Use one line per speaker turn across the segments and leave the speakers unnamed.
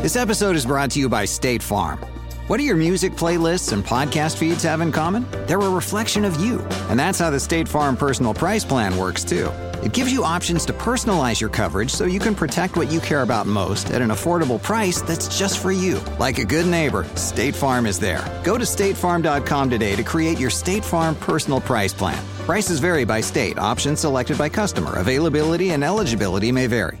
This episode is brought to you by State Farm. What do your music playlists and podcast feeds have in common? They're a reflection of you. And that's how the State Farm personal price plan works, too. It gives you options to personalize your coverage so you can protect what you care about most at an affordable price that's just for you. Like a good neighbor, State Farm is there. Go to statefarm.com today to create your State Farm personal price plan. Prices vary by state, options selected by customer, availability and eligibility may vary.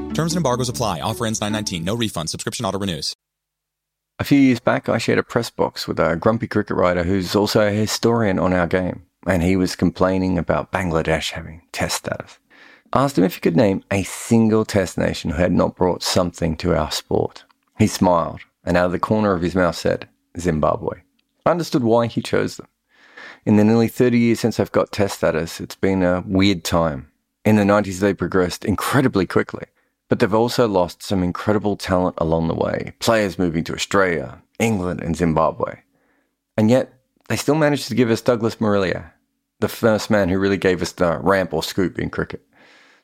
Terms and embargoes apply. Offer ends 919. No refund. Subscription auto renews.
A few years back, I shared a press box with a grumpy cricket writer who's also a historian on our game, and he was complaining about Bangladesh having test status. I asked him if he could name a single test nation who had not brought something to our sport. He smiled, and out of the corner of his mouth said, Zimbabwe. I understood why he chose them. In the nearly 30 years since I've got test status, it's been a weird time. In the 90s, they progressed incredibly quickly. But they've also lost some incredible talent along the way, players moving to Australia, England, and Zimbabwe. And yet, they still managed to give us Douglas Marillier, the first man who really gave us the ramp or scoop in cricket.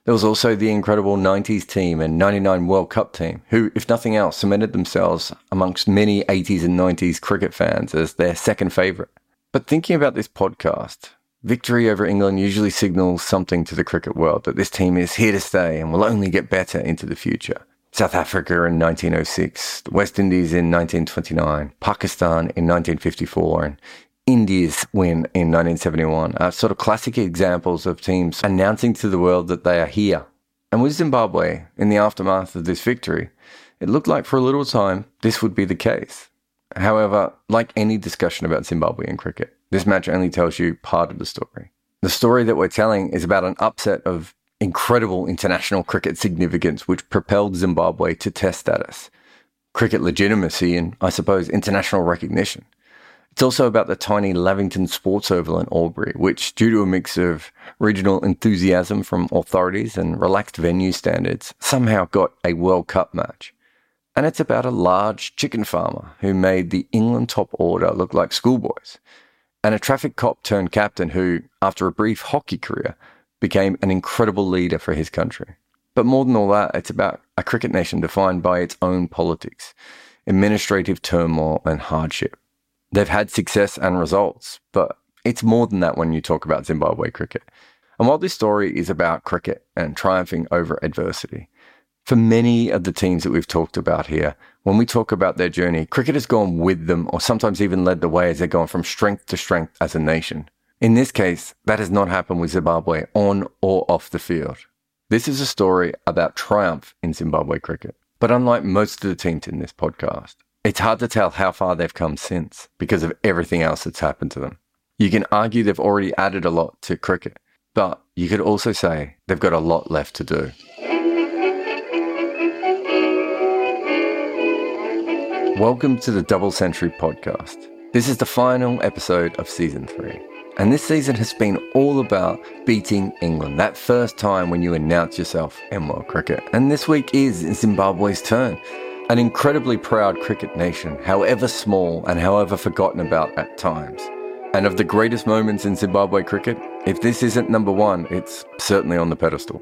There was also the incredible 90s team and 99 World Cup team, who, if nothing else, cemented themselves amongst many 80s and 90s cricket fans as their second favourite. But thinking about this podcast, Victory over England usually signals something to the cricket world that this team is here to stay and will only get better into the future. South Africa in 1906, the West Indies in 1929, Pakistan in 1954, and India's win in 1971 are sort of classic examples of teams announcing to the world that they are here. And with Zimbabwe, in the aftermath of this victory, it looked like for a little time this would be the case. However, like any discussion about Zimbabwean cricket, this match only tells you part of the story. The story that we're telling is about an upset of incredible international cricket significance which propelled Zimbabwe to test status, cricket legitimacy, and I suppose international recognition. It's also about the tiny Lavington Sports Oval in Albury, which, due to a mix of regional enthusiasm from authorities and relaxed venue standards, somehow got a World Cup match. And it's about a large chicken farmer who made the England top order look like schoolboys and a traffic cop turned captain who, after a brief hockey career, became an incredible leader for his country. But more than all that, it's about a cricket nation defined by its own politics, administrative turmoil, and hardship. They've had success and results, but it's more than that when you talk about Zimbabwe cricket. And while this story is about cricket and triumphing over adversity, for many of the teams that we've talked about here, when we talk about their journey, cricket has gone with them or sometimes even led the way as they're going from strength to strength as a nation. In this case, that has not happened with Zimbabwe on or off the field. This is a story about triumph in Zimbabwe cricket. But unlike most of the teams in this podcast, it's hard to tell how far they've come since because of everything else that's happened to them. You can argue they've already added a lot to cricket, but you could also say they've got a lot left to do. Welcome to the Double Century podcast. This is the final episode of season three. And this season has been all about beating England, that first time when you announce yourself in world cricket. And this week is Zimbabwe's turn. An incredibly proud cricket nation, however small and however forgotten about at times. And of the greatest moments in Zimbabwe cricket, if this isn't number one, it's certainly on the pedestal.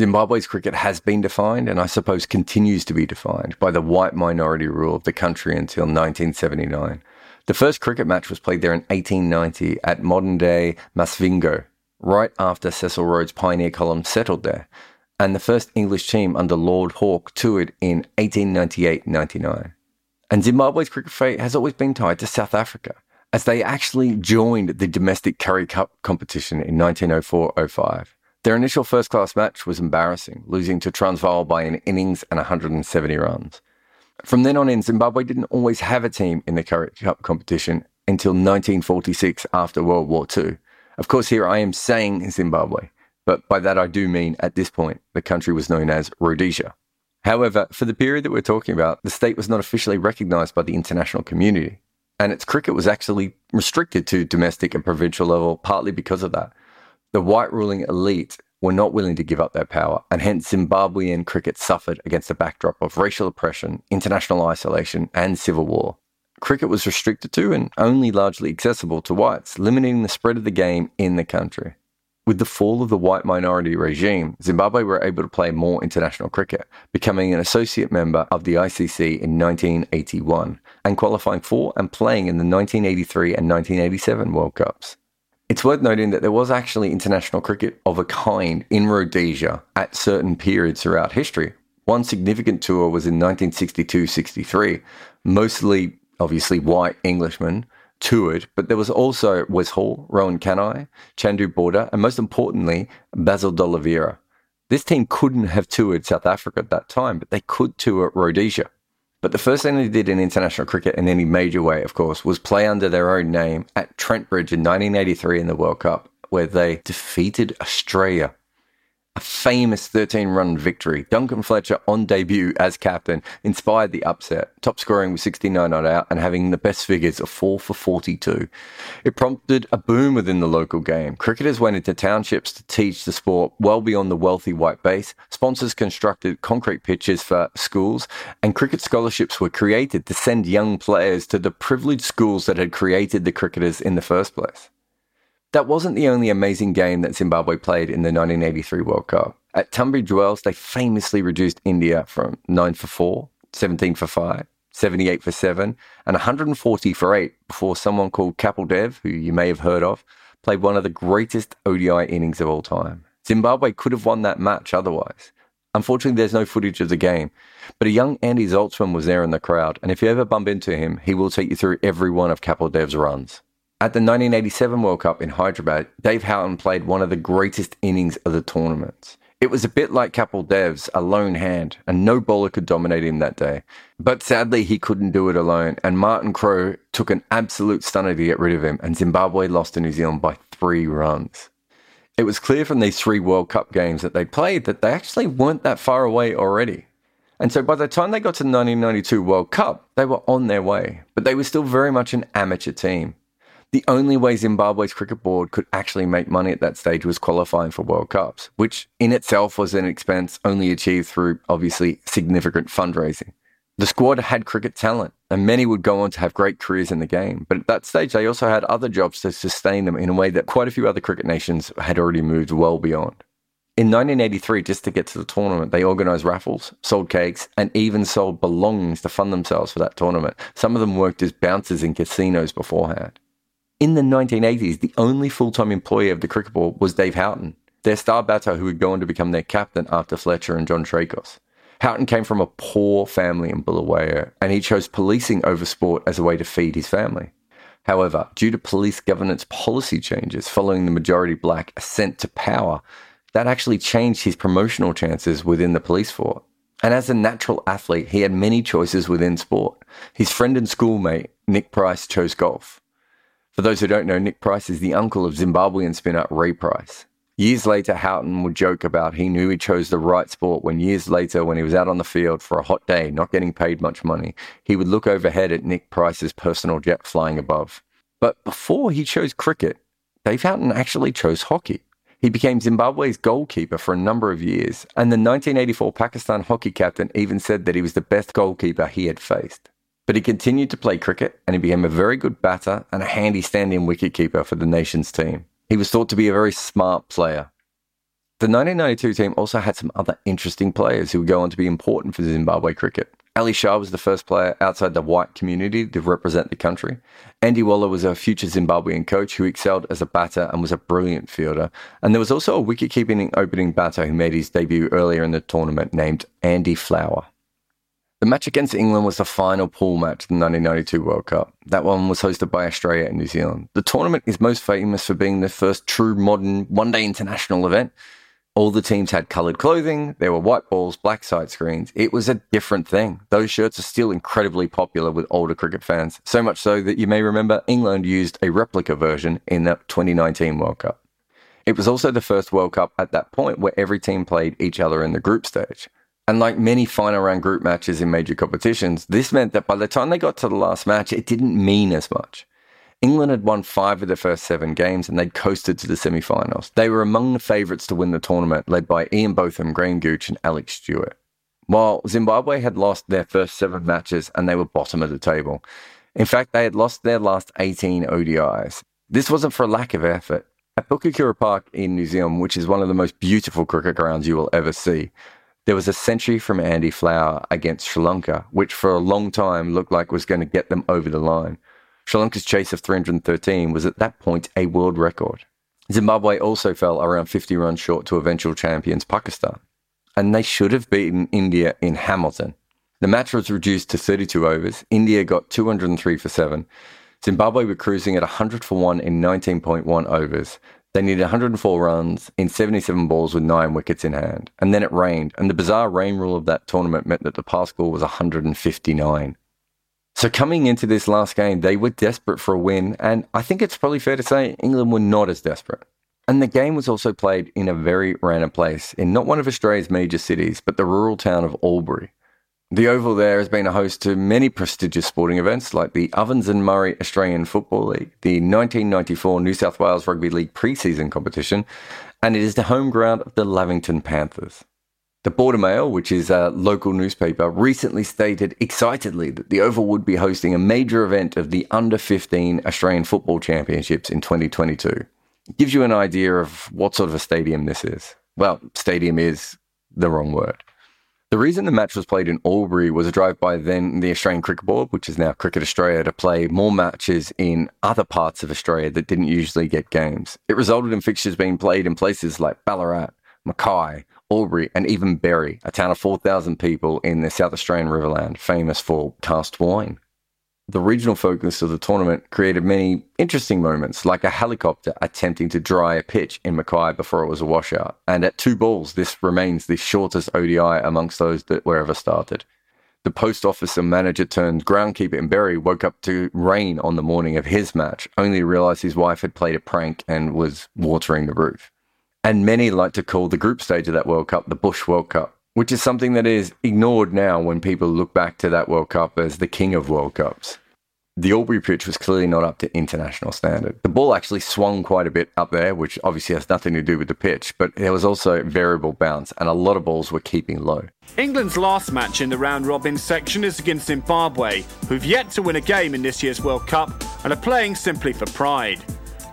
Zimbabwe's cricket has been defined, and I suppose continues to be defined, by the white minority rule of the country until 1979. The first cricket match was played there in 1890 at modern day Masvingo, right after Cecil Rhodes' pioneer column settled there. And the first English team under Lord Hawke toured in 1898 99. And Zimbabwe's cricket fate has always been tied to South Africa, as they actually joined the domestic Currie Cup competition in 1904 05. Their initial first class match was embarrassing, losing to Transvaal by an innings and 170 runs. From then on in, Zimbabwe didn't always have a team in the Currie Cup competition until 1946 after World War II. Of course, here I am saying Zimbabwe, but by that I do mean at this point the country was known as Rhodesia. However, for the period that we're talking about, the state was not officially recognised by the international community, and its cricket was actually restricted to domestic and provincial level, partly because of that. The white ruling elite were not willing to give up their power, and hence Zimbabwean cricket suffered against a backdrop of racial oppression, international isolation, and civil war. Cricket was restricted to and only largely accessible to whites, limiting the spread of the game in the country. With the fall of the white minority regime, Zimbabwe were able to play more international cricket, becoming an associate member of the ICC in 1981 and qualifying for and playing in the 1983 and 1987 World Cups. It's worth noting that there was actually international cricket of a kind in Rhodesia at certain periods throughout history. One significant tour was in 1962 63, mostly obviously white Englishmen toured, but there was also Wes Hall, Rohan Kanhai, Chandu Borde, and most importantly, Basil D'Oliveira. This team couldn't have toured South Africa at that time, but they could tour Rhodesia. But the first thing they did in international cricket in any major way, of course, was play under their own name at Trent Bridge in 1983 in the World Cup, where they defeated Australia a famous 13 run victory. Duncan Fletcher on debut as captain inspired the upset, top scoring with 69 not out and having the best figures of 4 for 42. It prompted a boom within the local game. Cricketers went into townships to teach the sport well beyond the wealthy white base. Sponsors constructed concrete pitches for schools, and cricket scholarships were created to send young players to the privileged schools that had created the cricketers in the first place. That wasn't the only amazing game that Zimbabwe played in the 1983 World Cup. At Tunbridge Wells, they famously reduced India from 9 for 4, 17 for 5, 78 for 7, and 140 for 8 before someone called Kapil Dev, who you may have heard of, played one of the greatest ODI innings of all time. Zimbabwe could have won that match otherwise. Unfortunately, there's no footage of the game, but a young Andy Zaltzman was there in the crowd, and if you ever bump into him, he will take you through every one of Kapil Dev's runs. At the 1987 World Cup in Hyderabad, Dave Houghton played one of the greatest innings of the tournament. It was a bit like Kapil Dev's, a lone hand, and no bowler could dominate him that day. But sadly, he couldn't do it alone, and Martin Crowe took an absolute stunner to get rid of him, and Zimbabwe lost to New Zealand by three runs. It was clear from these three World Cup games that they played that they actually weren't that far away already. And so by the time they got to the 1992 World Cup, they were on their way, but they were still very much an amateur team. The only way Zimbabwe's cricket board could actually make money at that stage was qualifying for World Cups, which in itself was an expense only achieved through obviously significant fundraising. The squad had cricket talent, and many would go on to have great careers in the game. But at that stage, they also had other jobs to sustain them in a way that quite a few other cricket nations had already moved well beyond. In 1983, just to get to the tournament, they organised raffles, sold cakes, and even sold belongings to fund themselves for that tournament. Some of them worked as bouncers in casinos beforehand. In the 1980s, the only full time employee of the cricket board was Dave Houghton, their star batter who would go on to become their captain after Fletcher and John Traicos. Houghton came from a poor family in Bulawayo, and he chose policing over sport as a way to feed his family. However, due to police governance policy changes following the majority black ascent to power, that actually changed his promotional chances within the police force. And as a natural athlete, he had many choices within sport. His friend and schoolmate, Nick Price, chose golf. For those who don't know, Nick Price is the uncle of Zimbabwean spinner Ray Price. Years later, Houghton would joke about he knew he chose the right sport when years later, when he was out on the field for a hot day, not getting paid much money, he would look overhead at Nick Price's personal jet flying above. But before he chose cricket, Dave Houghton actually chose hockey. He became Zimbabwe's goalkeeper for a number of years, and the 1984 Pakistan hockey captain even said that he was the best goalkeeper he had faced. But he continued to play cricket and he became a very good batter and a handy stand in wicketkeeper for the nation's team. He was thought to be a very smart player. The 1992 team also had some other interesting players who would go on to be important for Zimbabwe cricket. Ali Shah was the first player outside the white community to represent the country. Andy Waller was a future Zimbabwean coach who excelled as a batter and was a brilliant fielder. And there was also a wicket-keeping opening batter who made his debut earlier in the tournament named Andy Flower. The match against England was the final pool match of the 1992 World Cup. That one was hosted by Australia and New Zealand. The tournament is most famous for being the first true modern one day international event. All the teams had coloured clothing, there were white balls, black side screens. It was a different thing. Those shirts are still incredibly popular with older cricket fans, so much so that you may remember England used a replica version in the 2019 World Cup. It was also the first World Cup at that point where every team played each other in the group stage. And like many final round group matches in major competitions, this meant that by the time they got to the last match, it didn't mean as much. England had won five of their first seven games and they'd coasted to the semi finals. They were among the favourites to win the tournament, led by Ian Botham, Graham Gooch, and Alex Stewart. While Zimbabwe had lost their first seven matches and they were bottom of the table. In fact, they had lost their last 18 ODIs. This wasn't for a lack of effort. At Pukekura Park in New Zealand, which is one of the most beautiful cricket grounds you will ever see, there was a century from Andy Flower against Sri Lanka, which for a long time looked like was going to get them over the line. Sri Lanka's chase of 313 was at that point a world record. Zimbabwe also fell around 50 runs short to eventual champions Pakistan, and they should have beaten India in Hamilton. The match was reduced to 32 overs. India got 203 for 7. Zimbabwe were cruising at 100 for 1 in 19.1 overs. They needed 104 runs in 77 balls with 9 wickets in hand. And then it rained, and the bizarre rain rule of that tournament meant that the pass score was 159. So coming into this last game, they were desperate for a win, and I think it's probably fair to say England were not as desperate. And the game was also played in a very random place, in not one of Australia's major cities, but the rural town of Albury. The Oval there has been a host to many prestigious sporting events like the Ovens and Murray Australian Football League, the 1994 New South Wales Rugby League pre-season competition, and it is the home ground of the Lavington Panthers. The Border Mail, which is a local newspaper, recently stated excitedly that the Oval would be hosting a major event of the Under 15 Australian Football Championships in 2022. It gives you an idea of what sort of a stadium this is. Well, stadium is the wrong word. The reason the match was played in Albury was a drive by then the Australian Cricket Board, which is now Cricket Australia, to play more matches in other parts of Australia that didn't usually get games. It resulted in fixtures being played in places like Ballarat, Mackay, Albury, and even Berri, a town of 4,000 people in the South Australian Riverland, famous for cast wine. The regional focus of the tournament created many interesting moments, like a helicopter attempting to dry a pitch in Mackay before it was a washout. And at two balls, this remains the shortest ODI amongst those that were ever started. The post officer manager turned groundkeeper in Berri woke up to rain on the morning of his match, only to realize his wife had played a prank and was watering the roof. And many like to call the group stage of that World Cup the Bush World Cup, which is something that is ignored now when people look back to that World Cup as the king of World Cups. The Albury pitch was clearly not up to international standard. The ball actually swung quite a bit up there, which obviously has nothing to do with the pitch, but there was also variable bounce, and a lot of balls were keeping low.
England's last match in the round robin section is against Zimbabwe, who've yet to win a game in this year's World Cup and are playing simply for pride.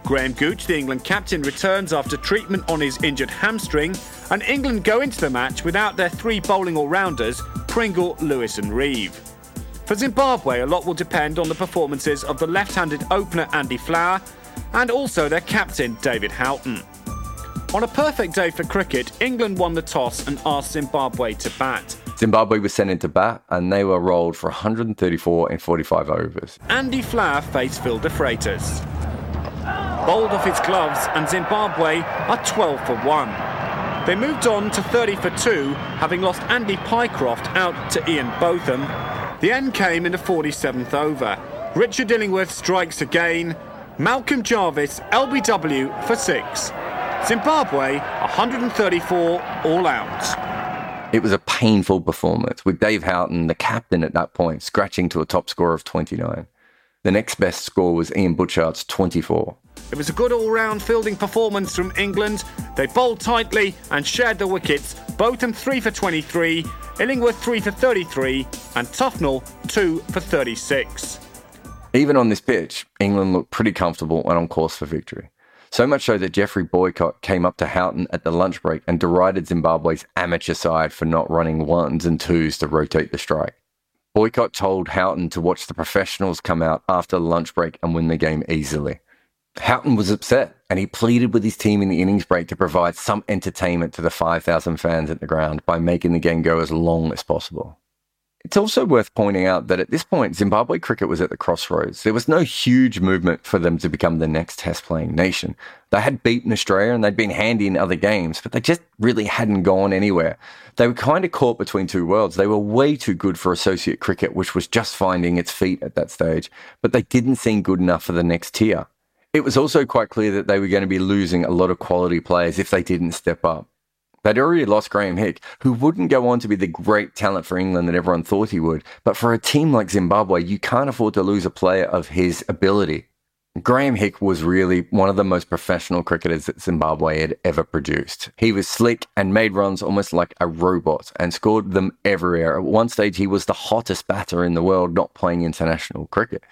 Graham Gooch, the England captain, returns after treatment on his injured hamstring, and England go into the match without their three bowling all rounders, Pringle, Lewis, and Reeve. For Zimbabwe, a lot will depend on the performances of the left handed opener Andy Flower and also their captain David Houghton. On a perfect day for cricket, England won the toss and asked Zimbabwe to bat.
Zimbabwe was sent in to bat and they were rolled for 134 in 45 overs.
Andy Flower faced Phil DeFreitas bowled off his gloves, and Zimbabwe are 12 for 1. They moved on to 30 for 2, having lost Andy Pycroft out to Ian Botham. The end came in the 47th over. Richard Illingworth strikes again. Malcolm Jarvis, LBW for 6. Zimbabwe 134 all out.
It was a painful performance, with Dave Houghton, the captain at that point, scratching to a top score of 29. The next best score was Iain Butchart's 24.
It was a good all round fielding performance from England. They bowled tightly and shared the wickets. Botham 3 for 23, Illingworth 3 for 33, and Tufnell 2 for 36.
Even on this pitch, England looked pretty comfortable and on course for victory. So much so that Geoffrey Boycott came up to Houghton at the lunch break and derided Zimbabwe's amateur side for not running ones and twos to rotate the strike. Boycott told Houghton to watch the professionals come out after lunch break and win the game easily. Houghton was upset and he pleaded with his team in the innings break to provide some entertainment to the 5,000 fans at the ground by making the game go as long as possible. It's also worth pointing out that at this point, Zimbabwe cricket was at the crossroads. There was no huge movement for them to become the next test playing nation. They had beaten Australia and they'd been handy in other games, but they just really hadn't gone anywhere. They were kind of caught between two worlds. They were way too good for associate cricket, which was just finding its feet at that stage, but they didn't seem good enough for the next tier. It was also quite clear that they were going to be losing a lot of quality players if they didn't step up. They'd already lost Graeme Hick, who wouldn't go on to be the great talent for England that everyone thought he would. But for a team like Zimbabwe, you can't afford to lose a player of his ability. Graeme Hick was really one of the most professional cricketers that Zimbabwe had ever produced. He was slick and made runs almost like a robot and scored them everywhere. At one stage, he was the hottest batter in the world not playing international cricket.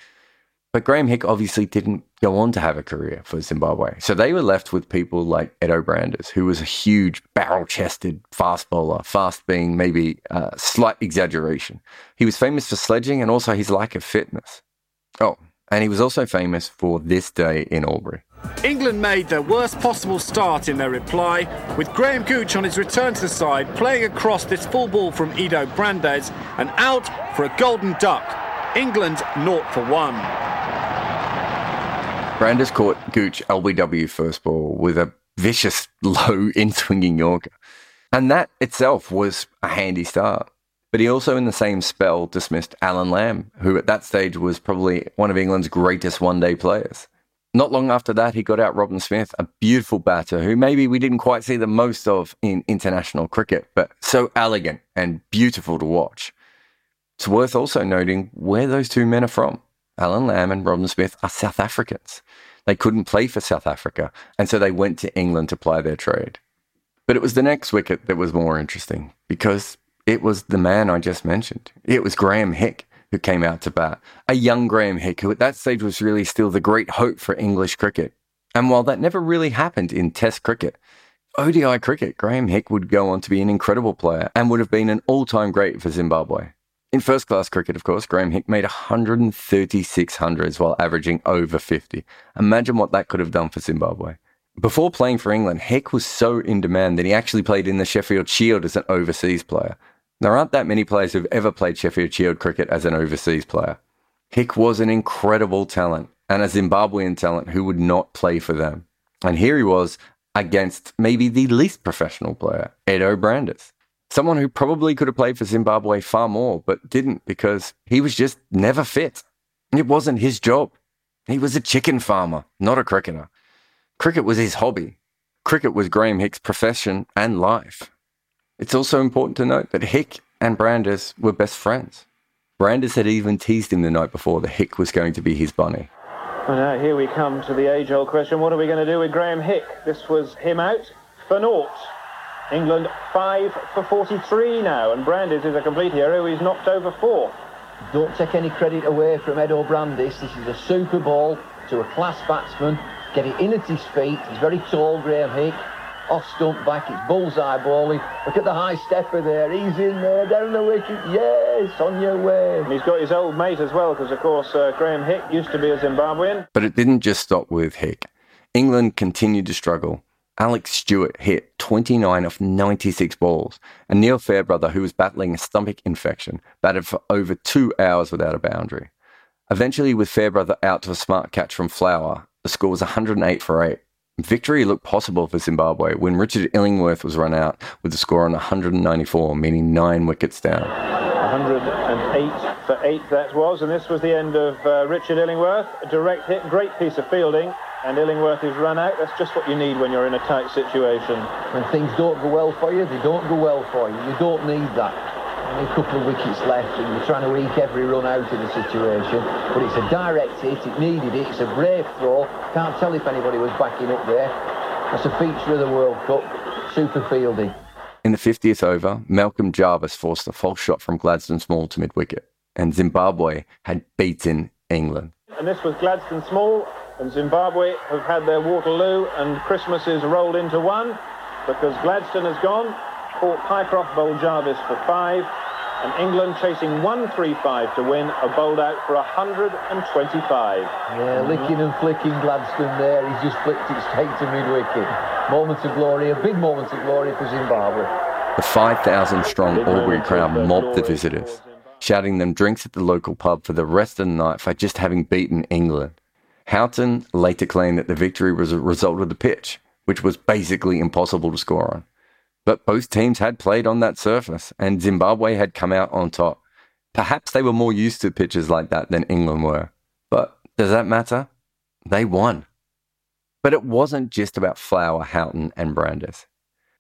But Graeme Hick obviously didn't go on to have a career for Zimbabwe. So they were left with people like Eddo Brandes, who was a huge barrel chested fast bowler, fast being maybe a slight exaggeration. He was famous for sledging and also his lack of fitness. Oh, and he was also famous for this day in Albury.
England made their worst possible start in their reply, with Graham Gooch on his return to the side playing across this full ball from Eddo Brandes and out for a golden duck. England 0 for 1.
Brandes caught Gooch LBW first ball with a vicious low in swinging Yorker. And that itself was a handy start. But he also, in the same spell, dismissed Alan Lamb, who at that stage was probably one of England's greatest one day players. Not long after that, he got out Robin Smith, a beautiful batter who maybe we didn't quite see the most of in international cricket, but so elegant and beautiful to watch. It's worth also noting where those two men are from. Alan Lamb and Robin Smith are South Africans. They couldn't play for South Africa, and so they went to England to ply their trade. But it was the next wicket that was more interesting because it was the man I just mentioned. It was Graeme Hick who came out to bat. A young Graeme Hick, who at that stage was really still the great hope for English cricket. And while that never really happened in Test cricket, ODI cricket, Graeme Hick would go on to be an incredible player and would have been an all time great for Zimbabwe. In first class cricket, of course, Graeme Hick made 136 hundreds while averaging over 50. Imagine what that could have done for Zimbabwe. Before playing for England, Hick was so in demand that he actually played in the Sheffield Shield as an overseas player. There aren't that many players who've ever played Sheffield Shield cricket as an overseas player. Hick was an incredible talent and a Zimbabwean talent who would not play for them. And here he was against maybe the least professional player, Eddo Brandes. Someone who probably could have played for Zimbabwe far more, but didn't because he was just never fit. It wasn't his job. He was a chicken farmer, not a cricketer. Cricket was his hobby. Cricket was Graeme Hick's profession and life. It's also important to note that Hick and Brandes were best friends. Brandes had even teased him the night before that Hick was going to be his bunny.
And now here we come to the age-old question, what are we going to do with Graeme Hick? This was him out for naught. England 5 for 43 now, and Brandes is a complete hero. He's knocked over four.
Don't take any credit away from Eddo Brandes. This is a super ball to a class batsman. Get it in at his feet. He's very tall, Graeme Hick. Off stump back, it's bullseye bowling. Look at the high stepper there. He's in there, down the wicket. Yes, on your way.
And he's got his old mate as well, because of course uh, Graeme Hick used to be a Zimbabwean.
But it didn't just stop with Hick. England continued to struggle. Alex Stewart hit 29 of 96 balls, and Neil Fairbrother, who was battling a stomach infection, batted for over two hours without a boundary. Eventually, with Fairbrother out to a smart catch from Flower, the score was 108 for 8. Victory looked possible for Zimbabwe when Richard Illingworth was run out with the score on 194, meaning nine wickets down.
108 for 8 that was, and this was the end of uh, Richard Illingworth. A direct hit, great piece of fielding and Illingworth is run out. That's just what you need when you're in a tight situation.
When things don't go well for you, they don't go well for you. You don't need that. Only a couple of wickets left and you're trying to eke every run out of the situation. But it's a direct hit, it needed it, it's a brave throw. Can't tell if anybody was backing up there. That's a feature of the World Cup. Super fielding.
In the 50th over, Malcolm Jarvis forced a false shot from Gladstone Small to mid-wicket, and Zimbabwe had beaten England.
And this was Gladstone Small and Zimbabwe have had their Waterloo and Christmas is rolled into one because Gladstone has gone, Port Pycroft bowled Jarvis for five, and England chasing 135 to win, a bowled out for 125.
Yeah, mhm. licking and flicking Gladstone there. He's just flicked it straight to mid-wicket. Moments of glory, a big moment of glory for Zimbabwe.
The 5,000 strong Albury crowd mobbed the visitors, shouting them drinks at the local pub for the rest of the night for just having beaten England. Houghton later claimed that the victory was a result of the pitch, which was basically impossible to score on. But both teams had played on that surface, and Zimbabwe had come out on top. Perhaps they were more used to pitches like that than England were. But does that matter? They won. But it wasn't just about Flower, Houghton, and Brandes.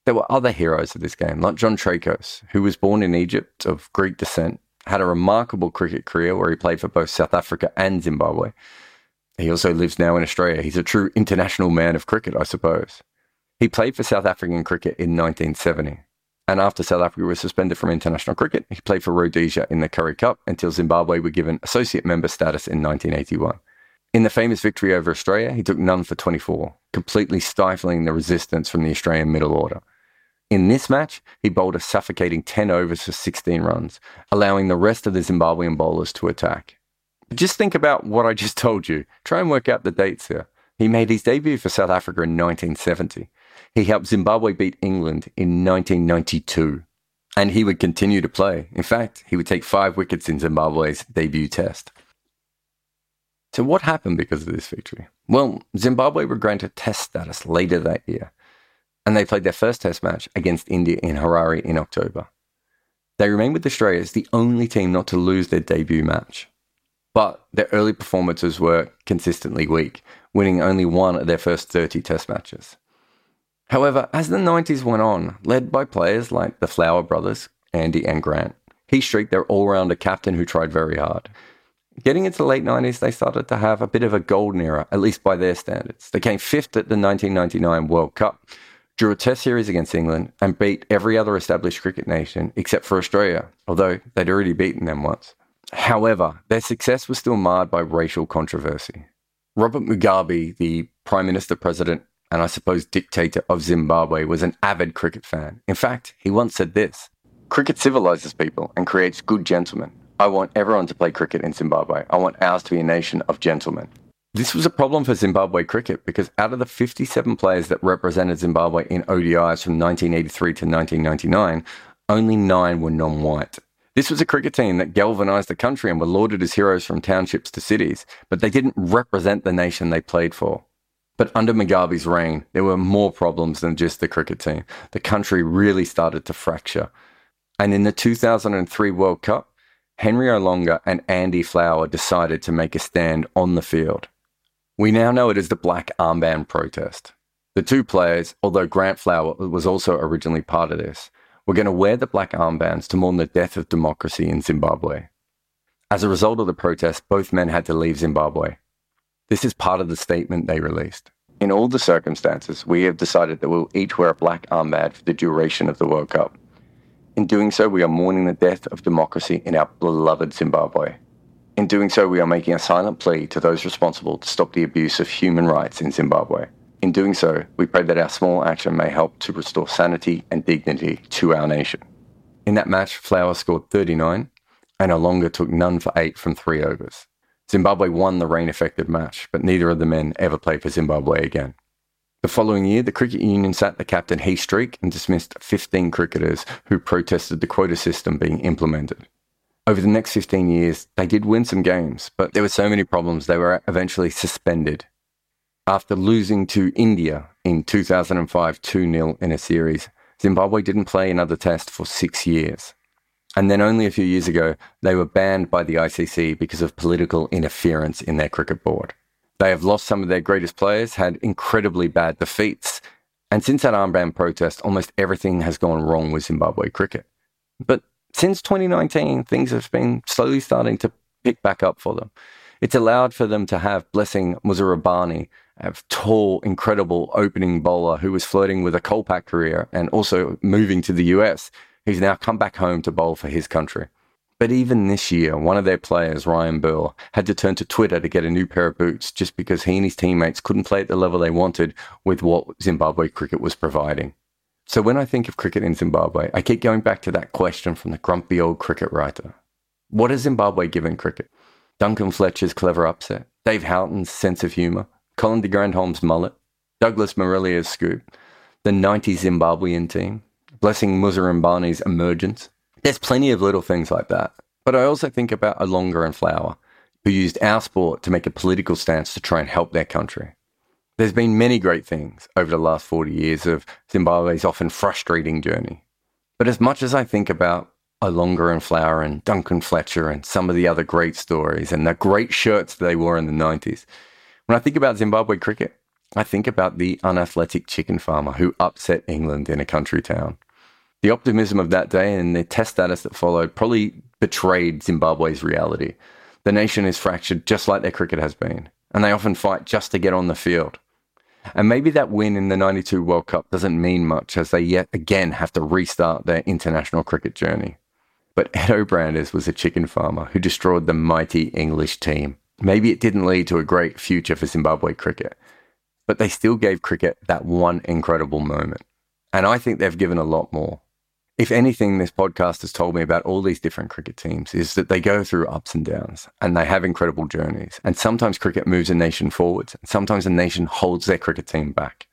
There were other heroes of this game, like John Traicos, who was born in Egypt of Greek descent, had a remarkable cricket career where he played for both South Africa and Zimbabwe. He also lives now in Australia. He's a true international man of cricket, I suppose. He played for South African cricket in 1970. And after South Africa was suspended from international cricket, he played for Rhodesia in the Currie Cup until Zimbabwe were given associate member status in 1981. In the famous victory over Australia, he took none for 24, completely stifling the resistance from the Australian middle order. In this match, he bowled a suffocating 10 overs for 16 runs, allowing the rest of the Zimbabwean bowlers to attack. Just think about what I just told you. Try and work out the dates here. He made his debut for South Africa in 1970. He helped Zimbabwe beat England in 1992. And he would continue to play. In fact, he would take five wickets in Zimbabwe's debut test. So, what happened because of this victory? Well, Zimbabwe were granted test status later that year and they played their first test match against India in Harare in October. They remained with Australia as the only team not to lose their debut match. But their early performances were consistently weak, winning only one of their first 30 test matches. However, as the 90s went on, led by players like the Flower brothers, Andy and Grant, Heath Streak their all rounder captain who tried very hard. Getting into the late 90s, they started to have a bit of a golden era, at least by their standards. They came fifth at the 1999 World Cup, drew a test series against England, and beat every other established cricket nation except for Australia, although they'd already beaten them once. However, their success was still marred by racial controversy. Robert Mugabe, the Prime Minister President and I suppose dictator of Zimbabwe, was an avid cricket fan. In fact, he once said this Cricket civilizes people and creates good gentlemen. I want everyone to play cricket in Zimbabwe. I want ours to be a nation of gentlemen. This was a problem for Zimbabwe cricket because out of the 57 players that represented Zimbabwe in ODIs from 1983 to 1999, only nine were non white. This was a cricket team that galvanised the country and were lauded as heroes from townships to cities, but they didn't represent the nation they played for. But under Mugabe's reign, there were more problems than just the cricket team. The country really started to fracture. And in the 2003 World Cup, Henry Olonga and Andy Flower decided to make a stand on the field. We now know it as the Black Armband protest. The two players, although Grant Flower was also originally part of this, were going to wear the black armbands to mourn the death of democracy in Zimbabwe. As a result of the protest, both men had to leave Zimbabwe. This is part of the statement they released. In all the circumstances, we have decided that we'll each wear a black armband for the duration of the World Cup. In doing so, we are mourning the death of democracy in our beloved Zimbabwe. In doing so, we are making a silent plea to those responsible to stop the abuse of human rights in Zimbabwe. In doing so, we pray that our small action may help to restore sanity and dignity to our nation. In that match, Flower scored 39 and Olonga took none for eight from three overs. Zimbabwe won the rain affected match, but neither of the men ever played for Zimbabwe again. The following year, the Cricket Union sat the captain Heath Streak and dismissed 15 cricketers who protested the quota system being implemented. Over the next 15 years, they did win some games, but there were so many problems they were eventually suspended. After losing to India in 2005 2 0 in a series, Zimbabwe didn't play another test for six years. And then only a few years ago, they were banned by the ICC because of political interference in their cricket board. They have lost some of their greatest players, had incredibly bad defeats, and since that armband protest, almost everything has gone wrong with Zimbabwe cricket. But since 2019, things have been slowly starting to pick back up for them. It's allowed for them to have Blessing Muzarabani, a tall, incredible opening bowler who was flirting with a Kolpak career and also moving to the US. He's now come back home to bowl for his country. But even this year, one of their players, Ryan Burl, had to turn to Twitter to get a new pair of boots just because he and his teammates couldn't play at the level they wanted with what Zimbabwe cricket was providing. So when I think of cricket in Zimbabwe, I keep going back to that question from the grumpy old cricket writer. What has Zimbabwe given cricket? Duncan Fletcher's clever upset, Dave Houghton's sense of humour, Colin de Grandhomme's mullet, Douglas Marillier's scoop, the 90 Zimbabwean team, Blessing Muzarabani's emergence. There's plenty of little things like that. But I also think about Olonga and Flower, who used our sport to make a political stance to try and help their country. There's been many great things over the last 40 years of Zimbabwe's often frustrating journey. But as much as I think about Olonga and Flower and Duncan Fletcher and some of the other great stories and the great shirts they wore in the 90s, when I think about Zimbabwe cricket, I think about the unathletic chicken farmer who upset England in a country town. The optimism of that day and the test status that followed probably betrayed Zimbabwe's reality. The nation is fractured just like their cricket has been, and they often fight just to get on the field. And maybe that win in the 92 World Cup doesn't mean much as they yet again have to restart their international cricket journey. But Eddo Brandes was a chicken farmer who destroyed the mighty English team. Maybe it didn't lead to a great future for Zimbabwe cricket, but they still gave cricket that one incredible moment. And I think they've given a lot more. If anything, this podcast has told me about all these different cricket teams is that they go through ups and downs and they have incredible journeys. And sometimes cricket moves a nation forwards, and sometimes a nation holds their cricket team back.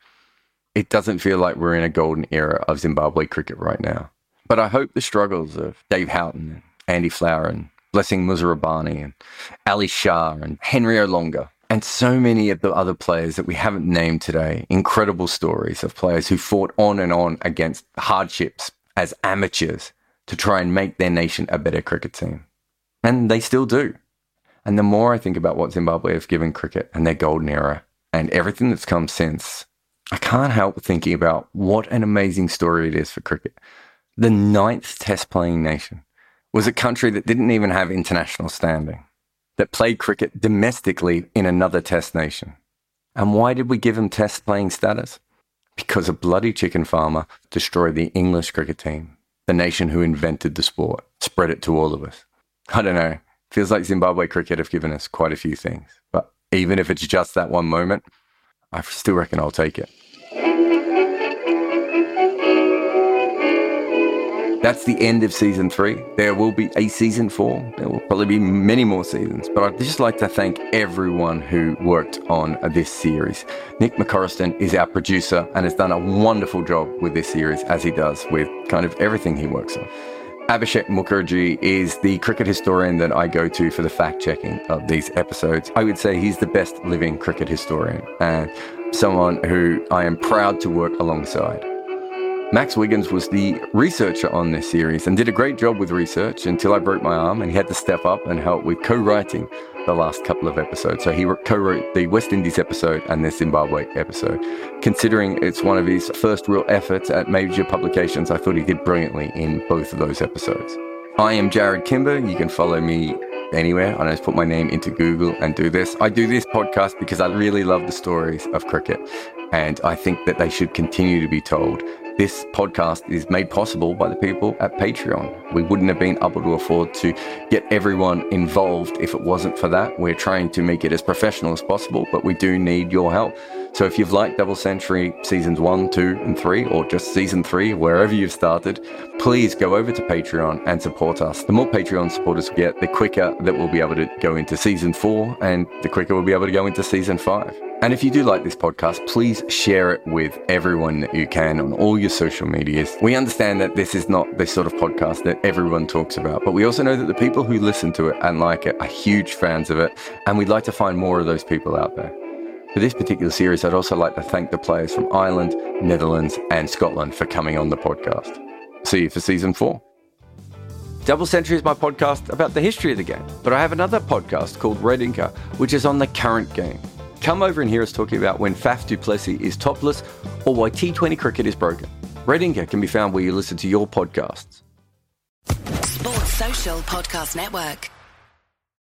It doesn't feel like we're in a golden era of Zimbabwe cricket right now. But I hope the struggles of Dave Houghton and Andy Flower and Blessing Muzarabani and Ali Shah and Henry Olonga and so many of the other players that we haven't named today, incredible stories of players who fought on and on against hardships, as amateurs to try and make their nation a better cricket team. And they still do. And the more I think about what Zimbabwe have given cricket and their golden era and everything that's come since, I can't help thinking about what an amazing story it is for cricket. The ninth test playing nation was a country that didn't even have international standing, that played cricket domestically in another test nation. And why did we give them test playing status? because a bloody chicken farmer destroyed the English cricket team, the nation who invented the sport, spread it to all of us. I don't know. Feels like Zimbabwe cricket have given us quite a few things. But even if it's just that one moment, I still reckon I'll take it. That's the end of season three. There will be a season four. There will probably be many more seasons. But I'd just like to thank everyone who worked on this series. Nick McCorriston is our producer and has done a wonderful job with this series, as he does with kind of everything he works on. Abhishek Mukherjee is the cricket historian that I go to for the fact checking of these episodes. I would say he's the best living cricket historian and someone who I am proud to work alongside. Max Wiggins was the researcher on this series and did a great job with research until I broke my arm and he had to step up and help with co writing the last couple of episodes. So he co wrote the West Indies episode and the Zimbabwe episode. Considering it's one of his first real efforts at major publications, I thought he did brilliantly in both of those episodes. I am Jarrod Kimber. You can follow me anywhere. I just put my name into Google and do this. I do this podcast because I really love the stories of cricket and I think that they should continue to be told. This podcast is made possible by the people at Patreon. We wouldn't have been able to afford to get everyone involved if it wasn't for that. We're trying to make it as professional as possible, but we do need your help. So if you've liked Double Century seasons one, two, and three, or just season three, wherever you've started, please go over to Patreon and support us. The more Patreon supporters we get, the quicker that we'll be able to go into season four, and the quicker we'll be able to go into season five. And if you do like this podcast, please share it with everyone that you can on all your social medias. We understand that this is not the sort of podcast that everyone talks about, but we also know that the people who listen to it and like it are huge fans of it, and we'd like to find more of those people out there. For this particular series, I'd also like to thank the players from Ireland, Netherlands, and Scotland for coming on the podcast. See you for season four. Double Century is my podcast about the history of the game, but I have another podcast called Red Inker, which is on the current game. Come over and hear us talking about when Faf du Plessis is topless or why T20 cricket is broken. Red Inker can be found where you listen to your podcasts.
Sports Social Podcast Network.